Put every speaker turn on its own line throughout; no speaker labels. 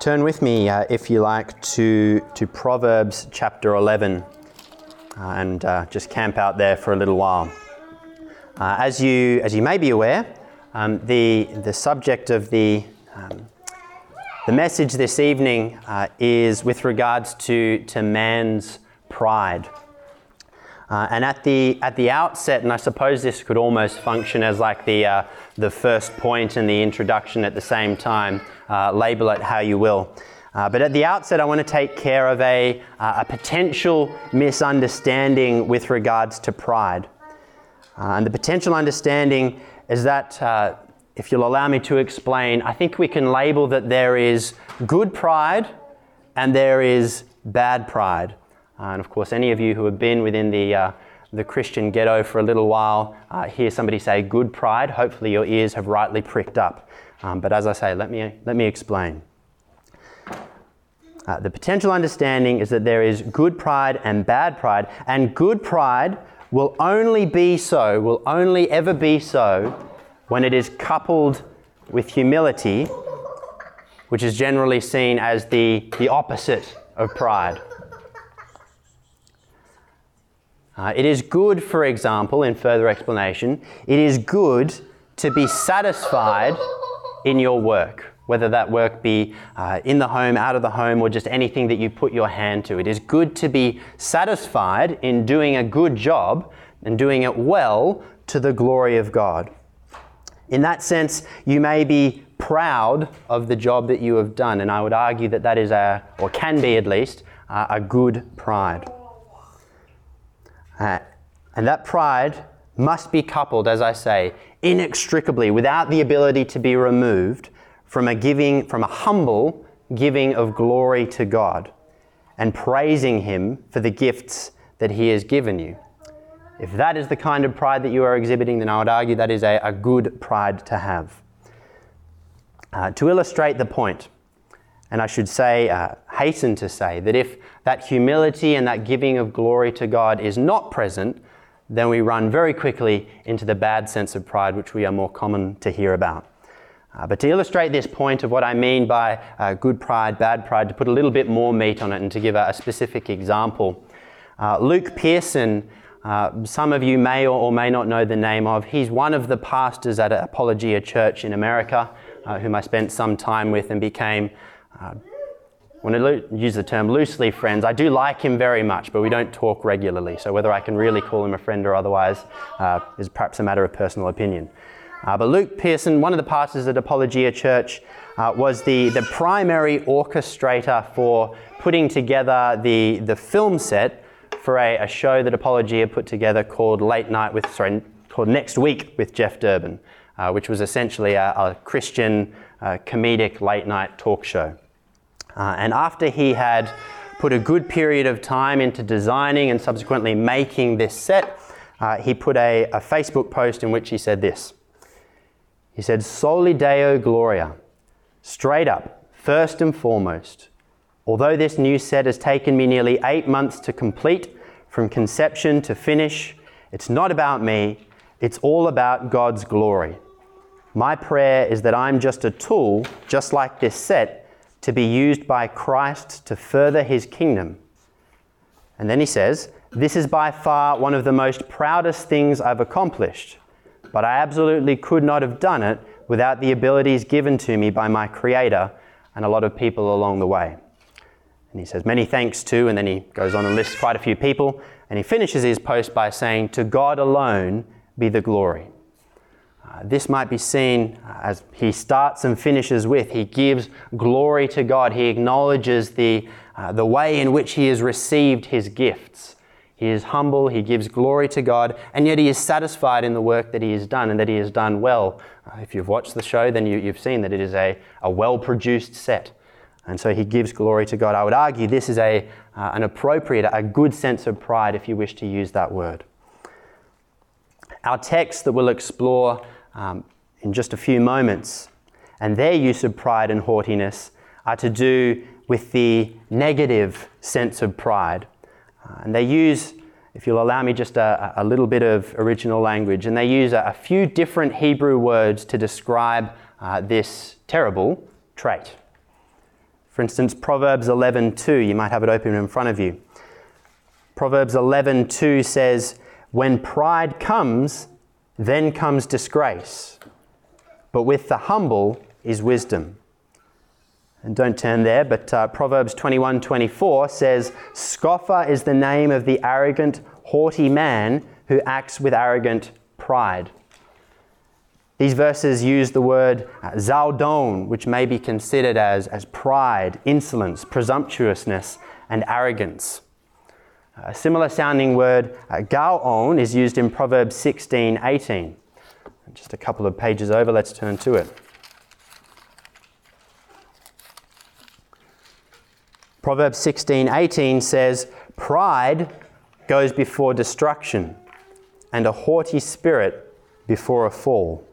Turn with me, uh, if you like, to, to Proverbs chapter 11 uh, and uh, just camp out there for a little while. Uh, as, you, as you may be aware, um, the, the subject of the, um, the message this evening uh, is with regards to, to man's pride. Uh, and at the, at the outset, and I suppose this could almost function as like the, uh, the first point and the introduction at the same time, uh, label it how you will. Uh, but at the outset, I want to take care of a, uh, a potential misunderstanding with regards to pride. Uh, and the potential understanding is that, if you'll allow me to explain, I think we can label that there is good pride and there is bad pride. Uh, and of course, any of you who have been within the, uh, the Christian ghetto for a little while uh, hear somebody say good pride. Hopefully, your ears have rightly pricked up. Um, but as I say, let me, let me explain. Uh, the potential understanding is that there is good pride and bad pride, and good pride will only be so, will only ever be so when it is coupled with humility, which is generally seen as the, the opposite of pride. Uh, it is good, for example, in further explanation, it is good to be satisfied in your work, whether that work be uh, in the home, out of the home, or just anything that you put your hand to. It is good to be satisfied in doing a good job and doing it well to the glory of God. In that sense, you may be proud of the job that you have done, and I would argue that that is a, or can be at least, uh, a good pride. Uh, and that pride must be coupled, as I say, inextricably, without the ability to be removed from a giving, from a humble giving of glory to God and praising Him for the gifts that He has given you. If that is the kind of pride that you are exhibiting, then I would argue that is a, a good pride to have. Uh, to illustrate the point, and I should say, uh, hasten to say, that if that humility and that giving of glory to God is not present, then we run very quickly into the bad sense of pride, which we are more common to hear about. Uh, but to illustrate this point of what I mean by uh, good pride, bad pride, to put a little bit more meat on it and to give a, a specific example, uh, Luke Pearson, uh, some of you may or, or, may not know the name of, he's one of the pastors at Apologia Church in America, uh, whom I spent some time with and became uh, I want to use the term loosely friends. I do like him very much, but we don't talk regularly. So whether I can really call him a friend or otherwise uh, is perhaps a matter of personal opinion. Uh, but Luke Pearson, one of the pastors at Apologia Church, uh, was the, the primary orchestrator for putting together the, the film set for a, a show that Apologia put together called Late Night with, sorry, called Next Week with Jeff Durbin, uh, which was essentially a, a Christian uh, comedic late night talk show. Uh, and after he had put a good period of time into designing and subsequently making this set, uh, he put a, a Facebook post in which he said this. He said, Soli Deo Gloria, straight up, first and foremost. Although this new set has taken me nearly eight months to complete, from conception to finish, it's not about me, it's all about God's glory. My prayer is that I'm just a tool, just like this set, to be used by Christ to further his kingdom. And then he says, This is by far one of the most proudest things I've accomplished, but I absolutely could not have done it without the abilities given to me by my Creator and a lot of people along the way. And he says, Many thanks to, and then he goes on and lists quite a few people, and he finishes his post by saying, To God alone be the glory. This might be seen as he starts and finishes with. He gives glory to God. He acknowledges the, uh, the way in which he has received his gifts. He is humble, he gives glory to God, and yet he is satisfied in the work that he has done and that he has done well. Uh, if you've watched the show, then you, have seen that it is a, a well produced set. And so he gives glory to God. I would argue this is a, uh, an appropriate, a good sense of pride, if you wish to use that word. Our text that we'll explore um, in just a few moments. And their use of pride and haughtiness are to do with the negative sense of pride. Uh, and they use, if you'll allow me just a, a little bit of original language, and they use a, a few different Hebrew words to describe uh, this terrible trait. For instance, Proverbs 11:2, you might have it open in front of you. Proverbs 11:2 says, "When pride comes, then comes disgrace, but with the humble is wisdom." And don't turn there, but uh, Proverbs 21:24 says, "Scoffer is the name of the arrogant, haughty man who acts with arrogant pride." These verses use the word uh, zadon, which may be considered as, as pride, insolence, presumptuousness, and arrogance. A similar sounding word, uh, ga'on, is used in Proverbs 16 18. Just a couple of pages over, let's turn to it. Proverbs 16 18 says, Pride goes before destruction, and a haughty spirit before a fall.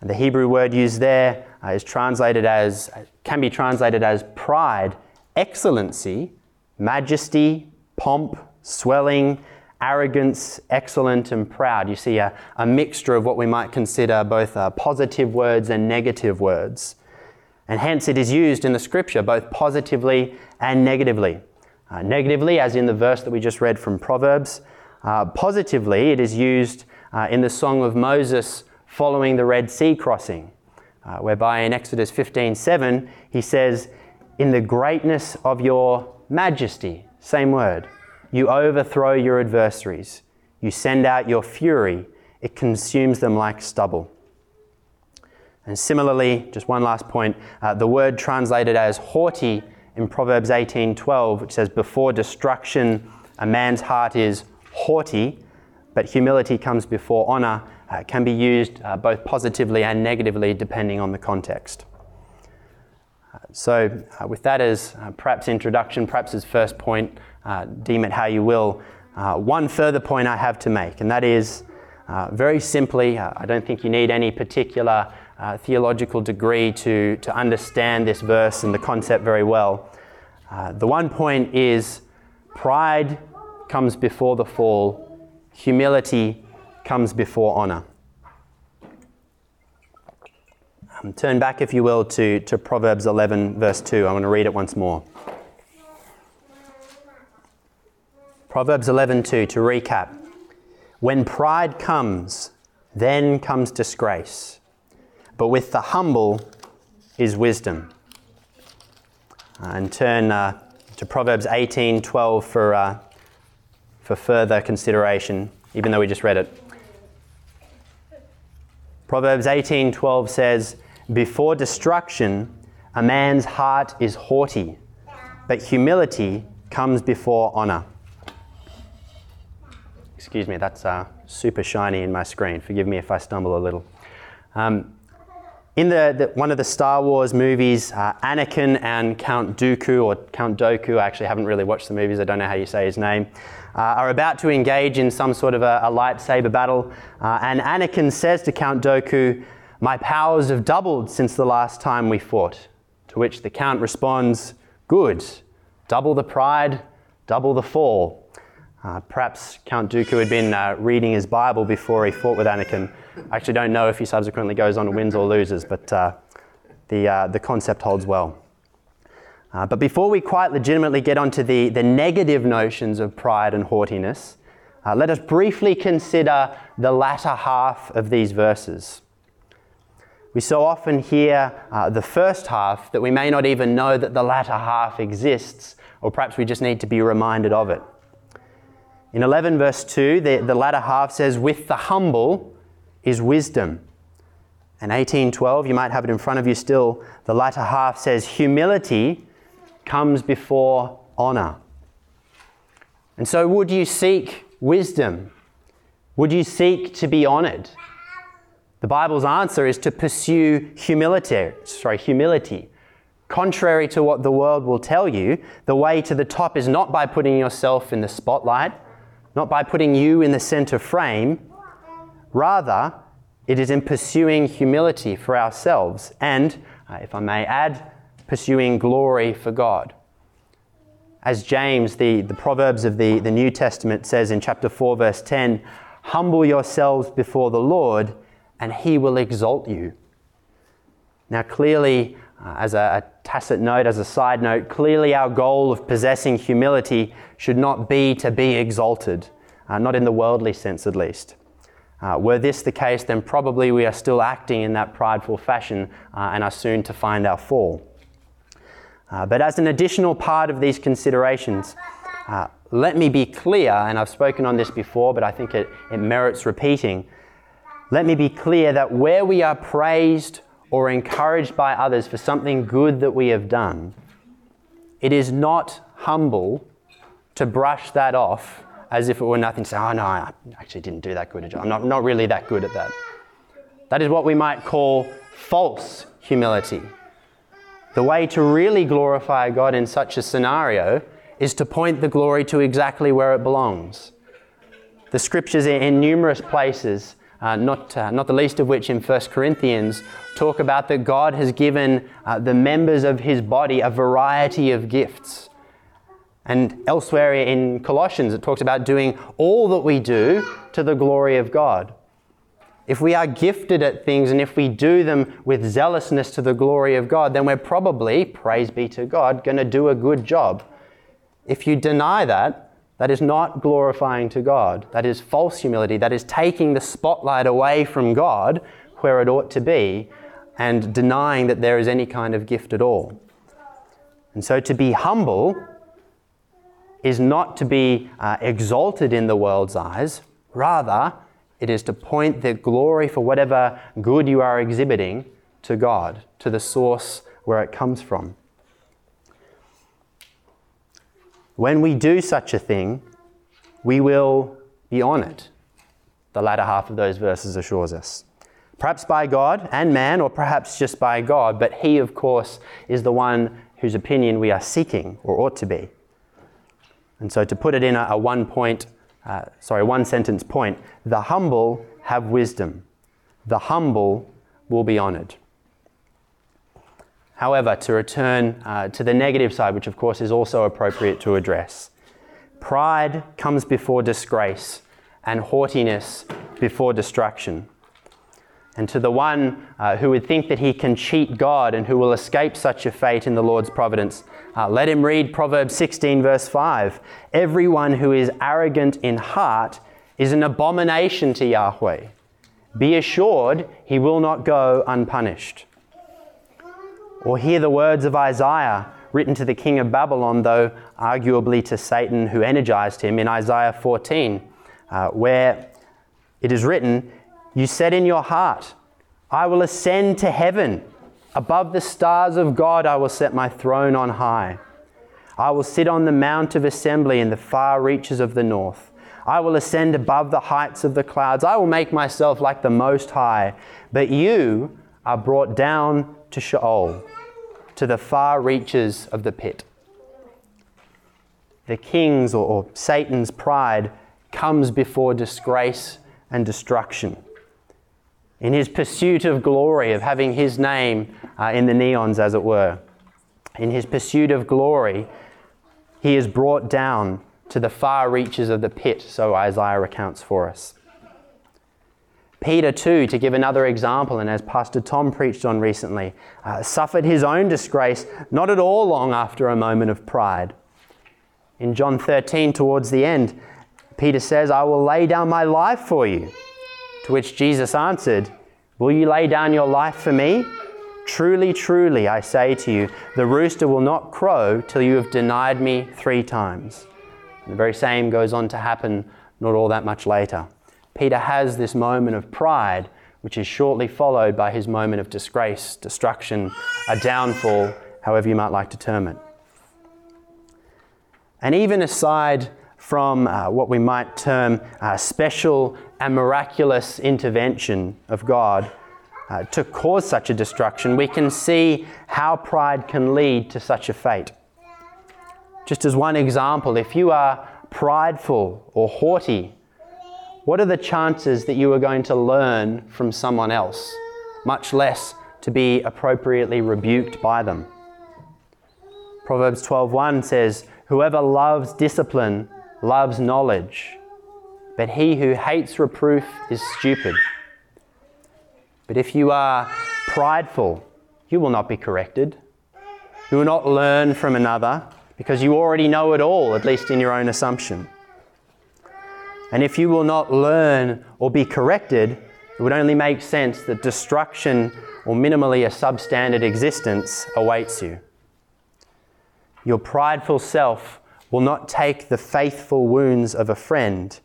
And the Hebrew word used there uh, is translated as, can be translated as pride, excellency, majesty, pomp, swelling, arrogance, excellent, and proud. You see a, a mixture of what we might consider both uh, positive words and negative words. And hence it is used in the scripture both positively and negatively. Uh, negatively, as in the verse that we just read from Proverbs. Uh, positively, it is used uh, in the Song of Moses following the Red Sea crossing, uh, whereby in Exodus 15:7 he says, "In the greatness of your majesty, same word, you overthrow your adversaries. You send out your fury; it consumes them like stubble." And similarly, just one last point, uh, the word translated as haughty in Proverbs 18:12, which says, "Before destruction, a man's heart is haughty, but humility comes before honor." uh, can be used uh, both positively and negatively depending on the context. Uh, so, uh, with that as uh, perhaps introduction, perhaps as first point, deem it how you will. one further point I have to make, and that is very simply, I don't think you need any particular theological degree to, to understand this verse and the concept very well. the one point is pride comes before the fall, humility comes before honor. Um, turn back, if you will, to, to Proverbs 11, verse 2. I want to read it once more. Proverbs 11:2 to recap. When pride comes, then comes disgrace. But with the humble is wisdom. And turn uh, to Proverbs 18:12 for, uh, for further consideration, even though we just read it. Proverbs 18:12 says, "Before destruction, a man's heart is haughty, but humility comes before honor." Excuse me, that's uh, super shiny in my screen. Forgive me if I stumble a little. Um, in the, the, one of the Star Wars movies, uh, Anakin and Count Dooku, or Count Doku, I actually haven't really watched the movies, I don't know how you say his name, uh, are about to engage in some sort of a, a lightsaber battle. Uh, and Anakin says to Count Doku, My powers have doubled since the last time we fought. To which the Count responds, Good, double the pride, double the fall. Uh, perhaps Count Dooku had been uh, reading his Bible before he fought with Anakin. I actually don't know if he subsequently goes on to wins or loses, but uh, the, uh, the concept holds well. Uh, but before we quite legitimately get onto the, the negative notions of pride and haughtiness, uh, let us briefly consider the latter half of these verses. We so often hear uh, the first half that we may not even know that the latter half exists, or perhaps we just need to be reminded of it. In 11, verse 2, the, the latter half says, With the humble is wisdom. And 1812, you might have it in front of you still, the latter half says, Humility comes before honor. And so, would you seek wisdom? Would you seek to be honored? The Bible's answer is to pursue humility, sorry, humility. Contrary to what the world will tell you, the way to the top is not by putting yourself in the spotlight, not by putting you in the center frame. Rather, it is in pursuing humility for ourselves and, uh, if I may add, pursuing glory for God. As James, the, the Proverbs of the, the New Testament, says in chapter 4, verse 10 Humble yourselves before the Lord, and he will exalt you. Now, clearly, Uh, as a, a, tacit note, as a side note, clearly our goal of possessing humility should not be to be exalted, uh, not in the worldly sense at least. Uh, were this the case, then probably we are still acting in that prideful fashion uh, and are soon to find our fall. Uh, but as an additional part of these considerations, uh, let me be clear, and I've spoken on this before, but I think it, it merits repeating. Let me be clear that where we are praised or encouraged by others for something good that we have done, it is not humble to brush that off as if it were nothing. Say, oh no, I actually didn't do that good a job. I'm not, not really that good at that. That is what we might call false humility. The way to really glorify God in such a scenario is to point the glory to exactly where it belongs. The scriptures in numerous places, uh, not, uh, not the least of which in 1 Corinthians, talk about that God has given uh, the members of his body a variety of gifts. And elsewhere in Colossians, it talks about doing all that we do to the glory of God. If we are gifted at things and if we do them with zealousness to the glory of God, then we're probably, praise be to God, going to do a good job. If you deny that, that is not glorifying to God. That is false humility. That is taking the spotlight away from God where it ought to be and denying that there is any kind of gift at all. And so to be humble is not to be uh, exalted in the world's eyes, rather, it is to point the glory for whatever good you are exhibiting to God, to the source where it comes from. When we do such a thing, we will be honored. The latter half of those verses assures us. Perhaps by God and man, or perhaps just by God, but He, of course, is the one whose opinion we are seeking, or ought to be. And so, to put it in a, one point, uh, sorry, one sentence point, the humble have wisdom, the humble will be honored. However, to return uh, to the negative side, which of course is also appropriate to address, pride comes before disgrace and haughtiness before destruction. And to the one uh, who would think that he can cheat God and who will escape such a fate in the Lord's providence, uh, let him read Proverbs 16, verse 5. Everyone who is arrogant in heart is an abomination to Yahweh. Be assured he will not go unpunished. Or hear the words of Isaiah written to the king of Babylon, though arguably to Satan who energized him, in Isaiah 14, uh, where it is written, You said in your heart, I will ascend to heaven. Above the stars of God, I will set my throne on high. I will sit on the mount of assembly in the far reaches of the north. I will ascend above the heights of the clouds. I will make myself like the Most High. But you are brought down to Sheol, to the far reaches of the pit. The king's or, or Satan's pride comes before disgrace and destruction. In his pursuit of glory, of having his name uh, in the neons, as it were, in his pursuit of glory, he is brought down to the far reaches of the pit, so Isaiah recounts for us. Peter, too, to give another example, and as Pastor Tom preached on recently, uh, suffered his own disgrace not at all long after a moment of pride. In John 13, towards the end, Peter says, I will lay down my life for you. To which Jesus answered, Will you lay down your life for me? Truly, truly, I say to you, the rooster will not crow till you have denied me three times. And the very same goes on to happen not all that much later. Peter has this moment of pride, which is shortly followed by his moment of disgrace, destruction, a downfall, however you might like to term it. And even aside from uh, what we might term uh, special and miraculous intervention of God uh, to cause such a destruction, we can see how pride can lead to such a fate. Just as one example, if you are prideful or haughty what are the chances that you are going to learn from someone else, much less to be appropriately rebuked by them? Proverbs 12:1 says, "Whoever loves discipline loves knowledge, but he who hates reproof is stupid." But if you are prideful, you will not be corrected. You will not learn from another because you already know it all, at least in your own assumption. And if you will not learn or be corrected, it would only make sense that destruction or minimally a substandard existence awaits you. Your prideful self will not take the faithful wounds of a friend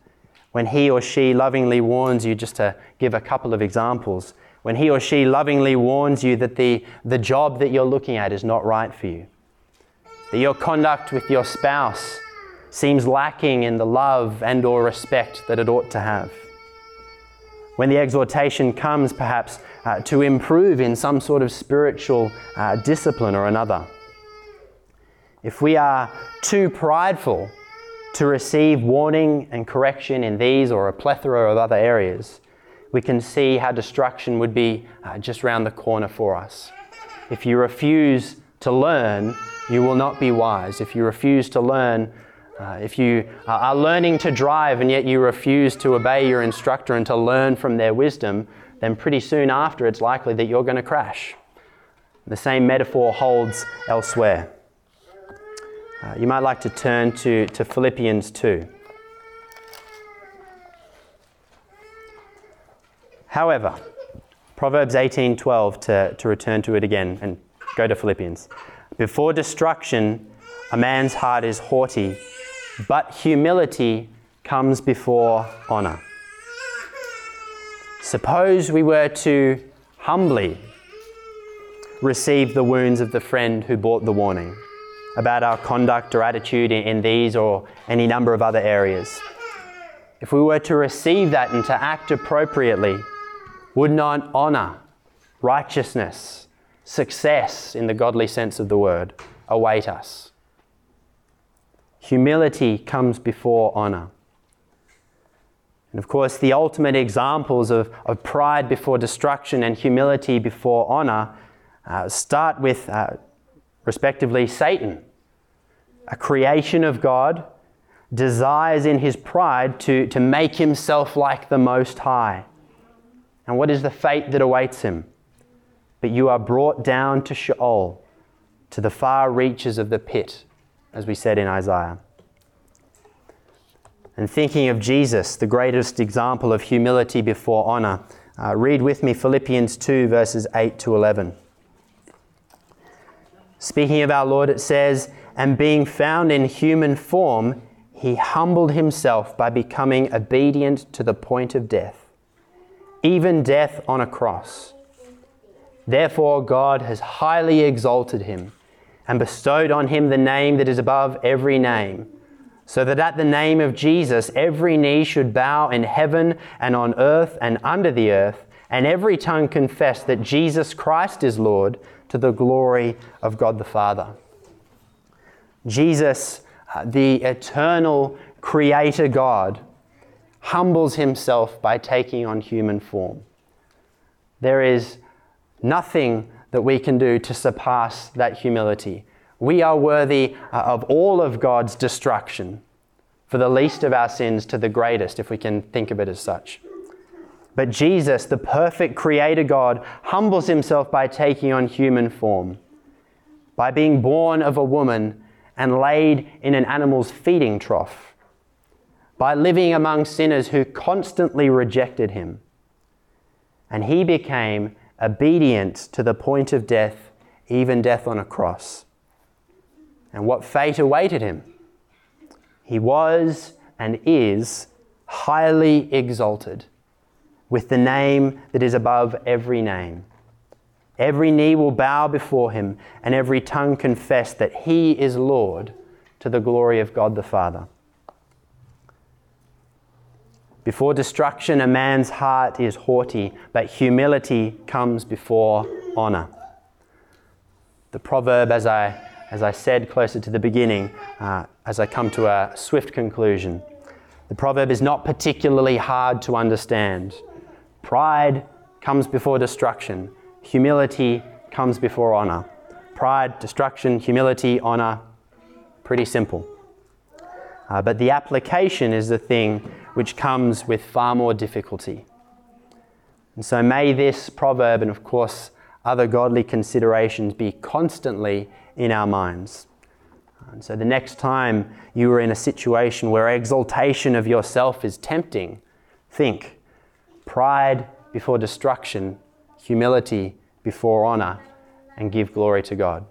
when he or she lovingly warns you, just to give a couple of examples, when he or she lovingly warns you that the, the job that you're looking at is not right for you, that your conduct with your spouse seems lacking in the love and or respect that it ought to have. When the exhortation comes perhaps uh, to improve in some sort of spiritual uh, discipline or another. If we are too prideful to receive warning and correction in these or a plethora of other areas, we can see how destruction would be uh, just round the corner for us. If you refuse to learn, you will not be wise. If you refuse to learn, uh, if you are learning to drive and yet you refuse to obey your instructor and to learn from their wisdom, then pretty soon after it's likely that you're going to crash. The same metaphor holds elsewhere. Uh, you might like to turn to, to Philippians 2. However, Proverbs 18:12 to, to return to it again and go to Philippians. Before destruction, a man's heart is haughty, but humility comes before honor. Suppose we were to humbly receive the wounds of the friend who brought the warning about our conduct or attitude in, these or any number of other areas. If we were to receive that and to act appropriately, would not honor, righteousness, success in the godly sense of the word await us. Humility comes before honor. And of course, the ultimate examples of, of pride before destruction and humility before honor uh, start with, uh, respectively, Satan, a creation of God, desires in his pride to, to make himself like the Most High and what is the fate that awaits him? But you are brought down to Sheol, to the far reaches of the pit, as we said in Isaiah. And thinking of Jesus, the greatest example of humility before honor, uh, read with me Philippians 2, verses 8 to 11. Speaking of our Lord, it says, And being found in human form, he humbled himself by becoming obedient to the point of death even death on a cross. Therefore, God has highly exalted him and bestowed on him the name that is above every name, so that at the name of Jesus every knee should bow in heaven and on earth and under the earth, and every tongue confess that Jesus Christ is Lord to the glory of God the Father. Jesus, uh, the eternal Creator God, humbles himself by taking on human form. There is nothing that we can do to surpass that humility. We are worthy uh, of all of God's destruction, for the least of our sins to the greatest, if we can think of it as such. But Jesus, the perfect Creator God, humbles himself by taking on human form, by being born of a woman and laid in an animal's feeding trough by living among sinners who constantly rejected him. And he became obedient to the point of death, even death on a cross. And what fate awaited him? He was and is highly exalted with the name that is above every name. Every knee will bow before him, and every tongue confess that he is Lord to the glory of God the Father. Before destruction, a man's heart is haughty, but humility comes before honor. The proverb, as I, as I said closer to the beginning, uh, as I come to a swift conclusion, the proverb is not particularly hard to understand. Pride comes before destruction, humility comes before honor. Pride, destruction, humility, honor, pretty simple. Uh, but the application is the thing which comes with far more difficulty. And so may this proverb, and of course other godly considerations be constantly in our minds. And so the next time you are in a situation where exaltation of yourself is tempting, think pride before destruction, humility before honor, and give glory to God.